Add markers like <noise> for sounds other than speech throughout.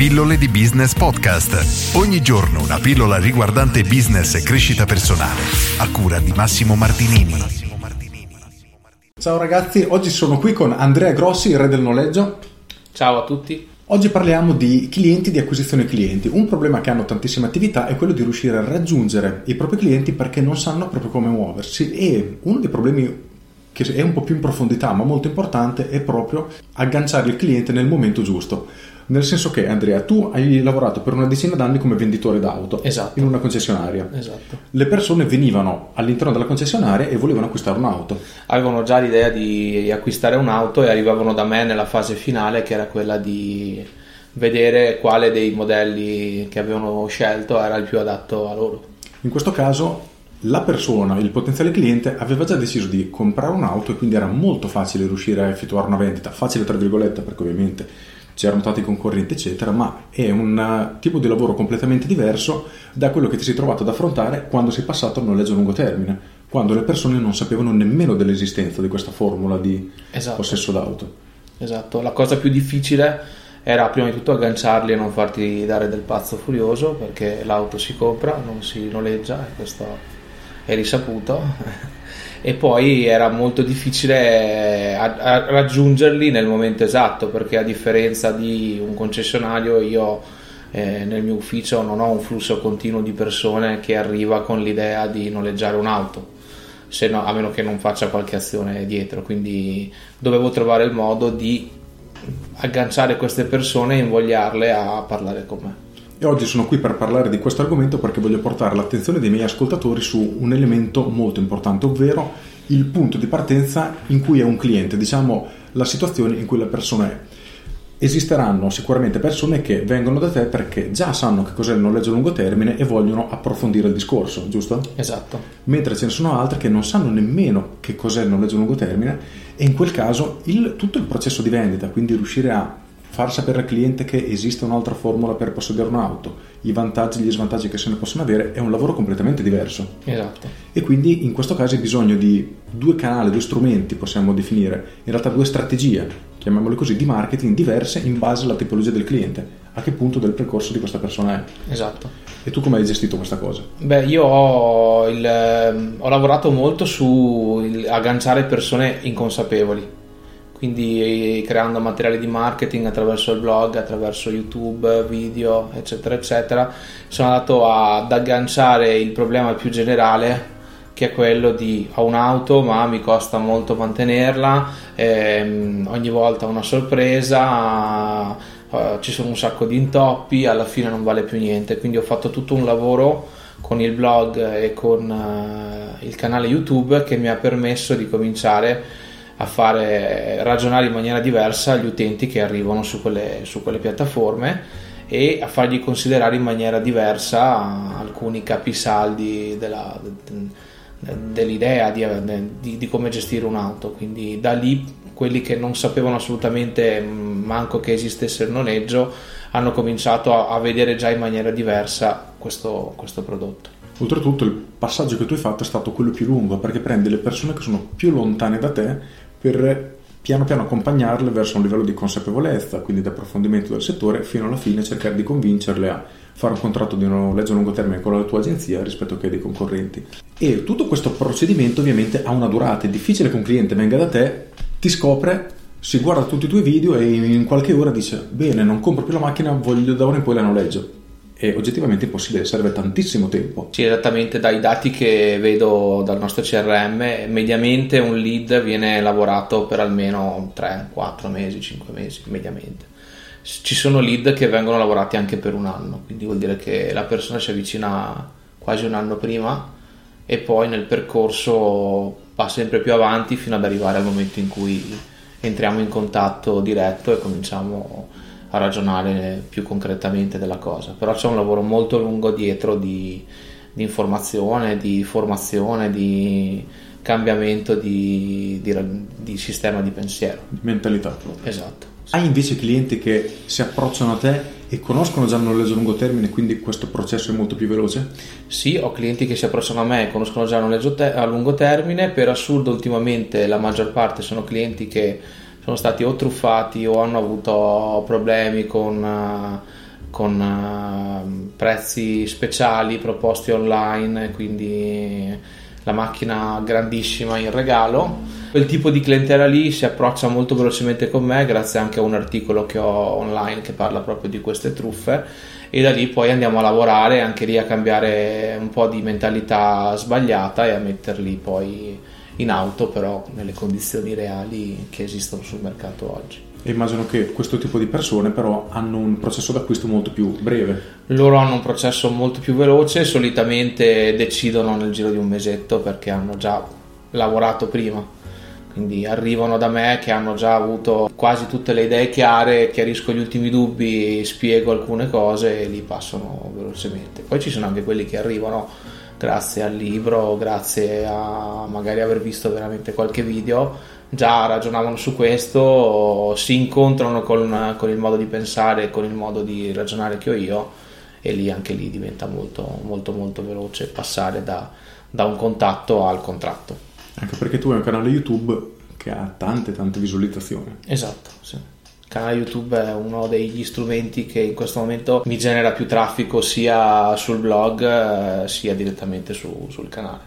Pillole di Business Podcast. Ogni giorno una pillola riguardante business e crescita personale. A cura di Massimo Martinini. Ciao ragazzi, oggi sono qui con Andrea Grossi, il re del noleggio. Ciao a tutti. Oggi parliamo di clienti, di acquisizione clienti. Un problema che hanno tantissime attività è quello di riuscire a raggiungere i propri clienti perché non sanno proprio come muoversi e uno dei problemi che è un po' più in profondità ma molto importante è proprio agganciare il cliente nel momento giusto. Nel senso che, Andrea, tu hai lavorato per una decina d'anni come venditore d'auto esatto. in una concessionaria. Esatto. Le persone venivano all'interno della concessionaria e volevano acquistare un'auto. Avevano già l'idea di acquistare un'auto e arrivavano da me nella fase finale che era quella di vedere quale dei modelli che avevano scelto era il più adatto a loro. In questo caso la persona, il potenziale cliente, aveva già deciso di comprare un'auto e quindi era molto facile riuscire a effettuare una vendita. Facile tra virgolette perché ovviamente c'erano tanti concorrenti eccetera, ma è un uh, tipo di lavoro completamente diverso da quello che ti sei trovato ad affrontare quando sei passato al noleggio a lungo termine, quando le persone non sapevano nemmeno dell'esistenza di questa formula di esatto. possesso d'auto. Esatto, la cosa più difficile era prima di tutto agganciarli e non farti dare del pazzo furioso perché l'auto si compra, non si noleggia questo è risaputo. E poi era molto difficile a, a raggiungerli nel momento esatto perché a differenza di un concessionario io eh, nel mio ufficio non ho un flusso continuo di persone che arriva con l'idea di noleggiare un'auto no, a meno che non faccia qualche azione dietro. Quindi dovevo trovare il modo di agganciare queste persone e invogliarle a parlare con me e oggi sono qui per parlare di questo argomento perché voglio portare l'attenzione dei miei ascoltatori su un elemento molto importante, ovvero il punto di partenza in cui è un cliente, diciamo la situazione in cui la persona è. Esisteranno sicuramente persone che vengono da te perché già sanno che cos'è il noleggio a lungo termine e vogliono approfondire il discorso, giusto? Esatto. Mentre ce ne sono altre che non sanno nemmeno che cos'è il noleggio a lungo termine e in quel caso il, tutto il processo di vendita, quindi riuscire a far sapere al cliente che esiste un'altra formula per possedere un'auto, i vantaggi e gli svantaggi che se ne possono avere, è un lavoro completamente diverso. Esatto. E quindi in questo caso hai bisogno di due canali, due strumenti, possiamo definire, in realtà due strategie, chiamiamole così, di marketing diverse in base alla tipologia del cliente, a che punto del percorso di questa persona è. Esatto. E tu come hai gestito questa cosa? Beh, io ho, il, ho lavorato molto su agganciare persone inconsapevoli quindi creando materiali di marketing attraverso il blog, attraverso YouTube, video, eccetera, eccetera, sono andato ad agganciare il problema più generale che è quello di ho un'auto ma mi costa molto mantenerla, ehm, ogni volta una sorpresa, eh, ci sono un sacco di intoppi, alla fine non vale più niente, quindi ho fatto tutto un lavoro con il blog e con eh, il canale YouTube che mi ha permesso di cominciare a fare ragionare in maniera diversa gli utenti che arrivano su quelle, su quelle piattaforme e a fargli considerare in maniera diversa alcuni capisaldi della, dell'idea di, di, di, come gestire un'auto. Quindi da lì quelli che non sapevano assolutamente manco che esistesse il noleggio hanno cominciato a, a vedere già in maniera diversa questo, questo prodotto. Oltretutto il passaggio che tu hai fatto è stato quello più lungo perché prendi le persone che sono più lontane da te per piano piano accompagnarle verso un livello di consapevolezza, quindi di approfondimento del settore, fino alla fine cercare di convincerle a fare un contratto di noleggio a lungo termine con la tua agenzia rispetto a che dei concorrenti. E tutto questo procedimento ovviamente ha una durata, è difficile che un cliente venga da te, ti scopre, si guarda tutti i tuoi video e in qualche ora dice bene, non compro più la macchina, voglio da ora in poi la noleggio è oggettivamente impossibile, serve tantissimo tempo. Sì, esattamente dai dati che vedo dal nostro CRM, mediamente un lead viene lavorato per almeno 3, 4 mesi, 5 mesi, mediamente. Ci sono lead che vengono lavorati anche per un anno, quindi vuol dire che la persona si avvicina quasi un anno prima e poi nel percorso va sempre più avanti fino ad arrivare al momento in cui entriamo in contatto diretto e cominciamo a ragionare più concretamente della cosa, però c'è un lavoro molto lungo dietro di, di informazione, di formazione, di cambiamento di, di, di, sistema di pensiero. Mentalità. Esatto. Hai invece clienti che si approcciano a te e conoscono già il noleggio a lungo termine, quindi questo processo è molto più veloce? Sì, ho clienti che si approcciano a me e conoscono già il noleggio te- a lungo termine, per assurdo ultimamente la maggior parte sono clienti che sono stati o truffati o hanno avuto problemi con con uh, prezzi speciali proposti online, quindi la macchina grandissima in regalo. Quel tipo di clientela lì si approccia molto velocemente con me grazie anche a un articolo che ho online che parla proprio di queste truffe e da lì poi andiamo a lavorare anche lì a cambiare un po' di mentalità sbagliata e a metterli poi in auto però nelle condizioni reali che esistono sul mercato oggi. E immagino che questo tipo di persone però hanno un processo d'acquisto molto più breve. Loro hanno un processo molto più veloce, solitamente decidono nel giro di un mesetto perché hanno già lavorato prima. Quindi arrivano da me che hanno già avuto quasi tutte le idee chiare, chiarisco gli ultimi dubbi, spiego alcune cose e li passano velocemente. Poi ci sono anche quelli che arrivano grazie al libro, grazie a magari aver visto veramente qualche video, già ragionavano su questo, si incontrano con, con il modo di pensare, con il modo di ragionare che ho io e lì anche lì diventa molto molto molto veloce passare da, da un contatto al contratto. Anche perché tu hai un canale YouTube che ha tante tante visualizzazioni. Esatto, sì canale YouTube è uno degli strumenti che in questo momento mi genera più traffico sia sul blog eh, sia direttamente su, sul canale.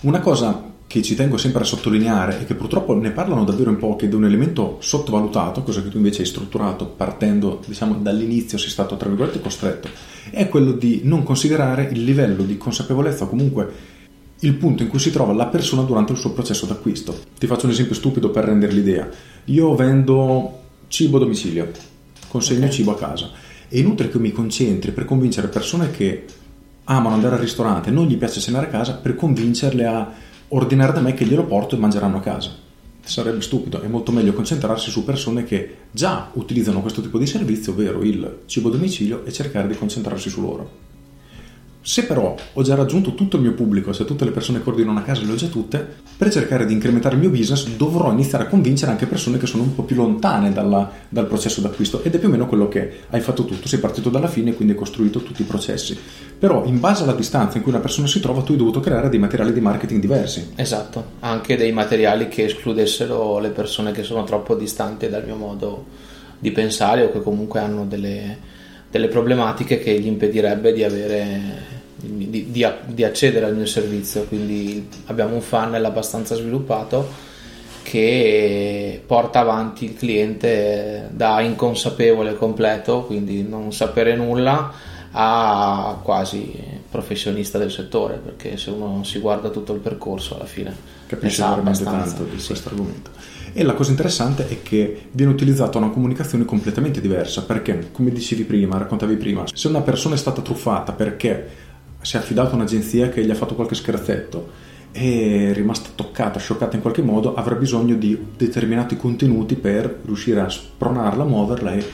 Una cosa che ci tengo sempre a sottolineare e che purtroppo ne parlano davvero in pochi ed è un elemento sottovalutato, cosa che tu invece hai strutturato partendo diciamo dall'inizio, sei stato tra virgolette costretto, è quello di non considerare il livello di consapevolezza o comunque il punto in cui si trova la persona durante il suo processo d'acquisto. Ti faccio un esempio stupido per rendere l'idea. Io vendo cibo a domicilio, consegno okay. cibo a casa. È inutile che mi concentri per convincere persone che amano andare al ristorante, non gli piace cenare a casa, per convincerle a ordinare da me che glielo porto e mangeranno a casa. Sarebbe stupido, è molto meglio concentrarsi su persone che già utilizzano questo tipo di servizio, ovvero il cibo a domicilio, e cercare di concentrarsi su loro. Se però ho già raggiunto tutto il mio pubblico, se tutte le persone che ordinano a casa le ho già tutte, per cercare di incrementare il mio business dovrò iniziare a convincere anche persone che sono un po' più lontane dalla, dal processo d'acquisto ed è più o meno quello che hai fatto tutto, sei partito dalla fine e quindi hai costruito tutti i processi. Però in base alla distanza in cui una persona si trova tu hai dovuto creare dei materiali di marketing diversi. Esatto, anche dei materiali che escludessero le persone che sono troppo distanti dal mio modo di pensare o che comunque hanno delle delle problematiche che gli impedirebbe di avere di, di, di, accedere al mio servizio. Quindi abbiamo un funnel abbastanza sviluppato che porta avanti il cliente da inconsapevole completo quindi non sapere nulla a quasi professionista del settore perché se uno si guarda tutto il percorso alla fine capisce veramente tanto di sì. questo argomento e la cosa interessante è che viene utilizzata una comunicazione completamente diversa perché, come dicevi prima, raccontavi prima, se una persona è stata truffata perché si è affidata a un'agenzia che gli ha fatto qualche scherzetto e è rimasta toccata, scioccata in qualche modo, avrà bisogno di determinati contenuti per riuscire a spronarla, muoverla e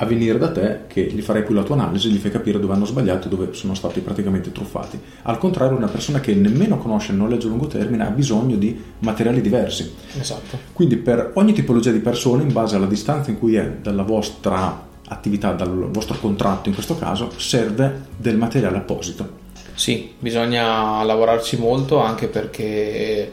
a venire da te che gli farai più la tua analisi, gli fai capire dove hanno sbagliato e dove sono stati praticamente truffati. Al contrario, una persona che nemmeno conosce il noleggio a lungo termine ha bisogno di materiali diversi. Esatto. Quindi per ogni tipologia di persone, in base alla distanza in cui è dalla vostra attività, dal vostro contratto in questo caso, serve del materiale apposito. Sì, bisogna lavorarci molto anche perché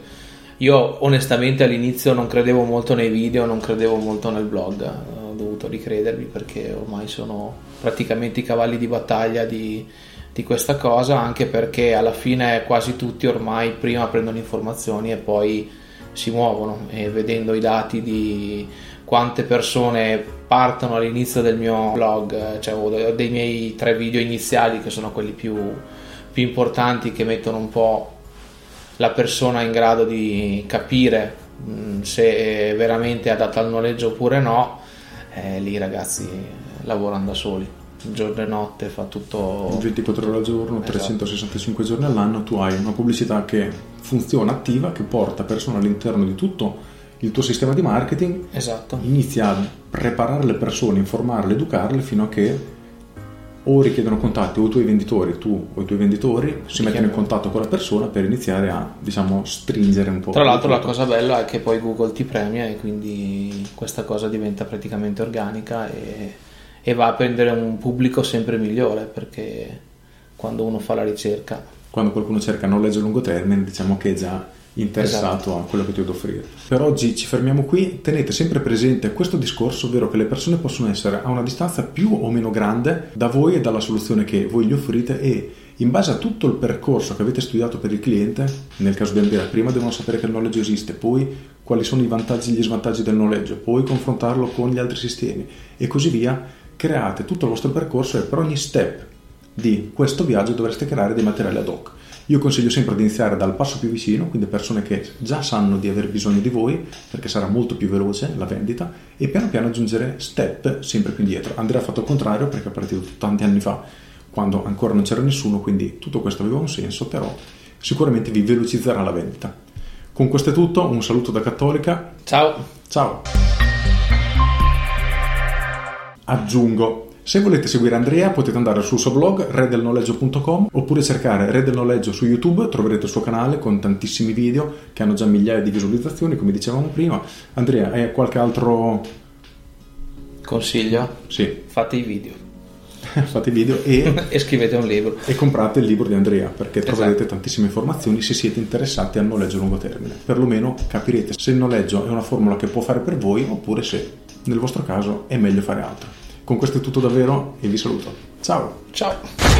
io onestamente all'inizio non credevo molto nei video, non credevo molto nel blog dovuto ricredermi perché ormai sono praticamente i cavalli di battaglia di, di questa cosa, anche perché alla fine quasi tutti ormai prima prendono informazioni e poi si muovono. E vedendo i dati di quante persone partono all'inizio del mio blog, cioè dei miei tre video iniziali che sono quelli più, più importanti che mettono un po' la persona in grado di capire se veramente è adatta al noleggio oppure no eh, lì i ragazzi lavorano da soli giorno e notte fa tutto 24 ore al giorno esatto. 365 giorni all'anno tu hai una pubblicità che funziona attiva che porta persone all'interno di tutto il tuo sistema di marketing esatto. inizia a preparare le persone informarle educarle fino a che o richiedono contatti o i tuoi venditori, tu o i tuoi venditori si mettono in contatto con la persona per iniziare a diciamo stringere un po'. Tra l'altro la cosa bella è che poi Google ti premia e quindi questa cosa diventa praticamente organica e, e va a prendere un pubblico sempre migliore perché quando uno fa la ricerca quando qualcuno cerca noleggio a lungo termine diciamo che già interessato esatto. a quello che ti ho da offrire. Per oggi ci fermiamo qui, tenete sempre presente questo discorso, ovvero che le persone possono essere a una distanza più o meno grande da voi e dalla soluzione che voi gli offrite e in base a tutto il percorso che avete studiato per il cliente, nel caso di Andrea, prima devono sapere che il noleggio esiste, poi quali sono i vantaggi e gli svantaggi del noleggio, poi confrontarlo con gli altri sistemi e così via, create tutto il vostro percorso e per ogni step di questo viaggio dovreste creare dei materiali ad hoc. Io consiglio sempre di iniziare dal passo più vicino, quindi persone che già sanno di aver bisogno di voi, perché sarà molto più veloce la vendita, e piano piano aggiungere step sempre più indietro. Andrea ha fatto il contrario perché è partito tanti anni fa, quando ancora non c'era nessuno, quindi tutto questo aveva un senso, però sicuramente vi velocizzerà la vendita. Con questo è tutto, un saluto da Cattolica. Ciao. Ciao. Aggiungo se volete seguire Andrea potete andare sul suo blog redelnoleggio.com oppure cercare Re del Noleggio su YouTube, troverete il suo canale con tantissimi video che hanno già migliaia di visualizzazioni, come dicevamo prima. Andrea, hai qualche altro consiglio? Sì. Fate i video. <laughs> Fate i video e... <laughs> e scrivete un libro. E comprate il libro di Andrea perché esatto. troverete tantissime informazioni se siete interessati al noleggio a lungo termine. Perlomeno capirete se il noleggio è una formula che può fare per voi oppure se nel vostro caso è meglio fare altro. Con questo è tutto davvero e vi saluto. Ciao. Ciao.